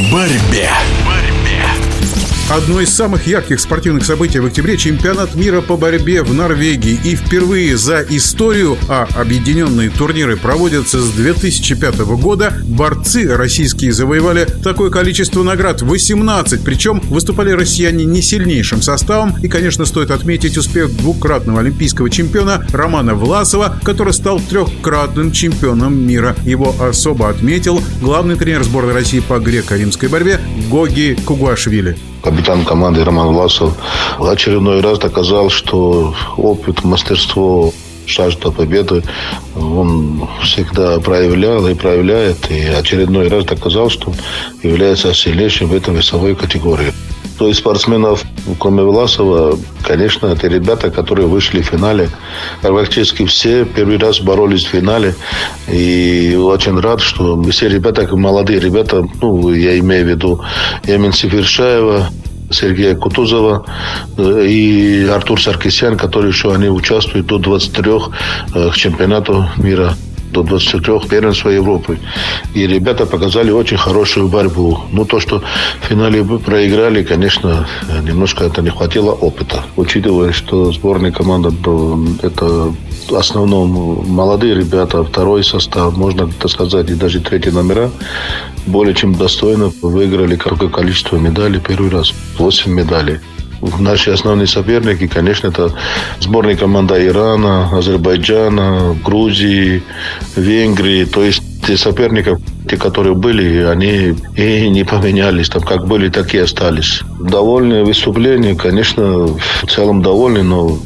в борьбе. Одно из самых ярких спортивных событий в октябре – чемпионат мира по борьбе в Норвегии. И впервые за историю, а объединенные турниры проводятся с 2005 года, борцы российские завоевали такое количество наград – 18. Причем выступали россияне не сильнейшим составом. И, конечно, стоит отметить успех двукратного олимпийского чемпиона Романа Власова, который стал трехкратным чемпионом мира. Его особо отметил главный тренер сборной России по греко-римской борьбе Гоги Кугуашвили капитан команды Роман Власов очередной раз доказал, что опыт, мастерство жажда победы он всегда проявлял и проявляет. И очередной раз доказал, что является сильнейшим в этой весовой категории. То есть спортсменов, кроме Власова, конечно, это ребята, которые вышли в финале. Практически все первый раз боролись в финале. И очень рад, что все ребята, молодые ребята, ну, я имею в виду Ямин Сифершаева, Сергея Кутузова э, и Артур Саркисян, которые еще они участвуют до 23 э, к чемпионату мира до 23 первенства Европы. И ребята показали очень хорошую борьбу. Ну, то, что в финале проиграли, конечно, немножко это не хватило опыта. Учитывая, что сборная команда это в основном молодые ребята, второй состав, можно так сказать, и даже третий номера, более чем достойно выиграли какое количество медалей первый раз. 8 медалей. Наши основные соперники, конечно, это сборная команда Ирана, Азербайджана, Грузии, Венгрии. То есть те соперники, те, которые были, они и не поменялись. Там как были, так и остались. Довольны выступление, конечно, в целом довольны, но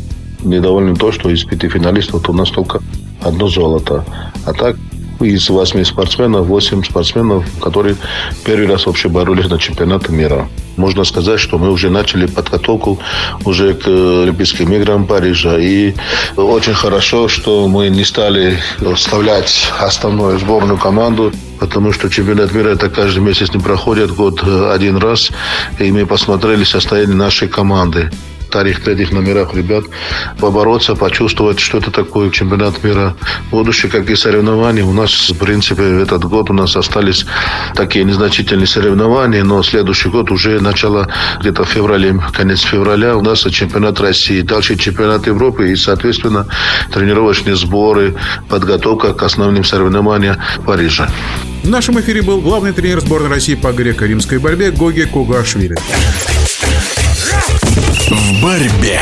недовольны то, что из пяти финалистов у нас только одно золото. А так из восьми спортсменов, восемь спортсменов, которые первый раз вообще боролись на чемпионате мира. Можно сказать, что мы уже начали подготовку уже к Олимпийским играм Парижа. И очень хорошо, что мы не стали вставлять основную сборную команду, потому что чемпионат мира это каждый месяц не проходит, год один раз. И мы посмотрели состояние нашей команды вторых, третьих номерах ребят побороться, почувствовать, что это такое чемпионат мира. Будущее, какие соревнования. У нас, в принципе, этот год у нас остались такие незначительные соревнования, но следующий год уже начало где-то в феврале, конец февраля у нас чемпионат России, дальше чемпионат Европы и, соответственно, тренировочные сборы, подготовка к основным соревнованиям Парижа. В нашем эфире был главный тренер сборной России по греко-римской борьбе Гоги Кугашвили в борьбе.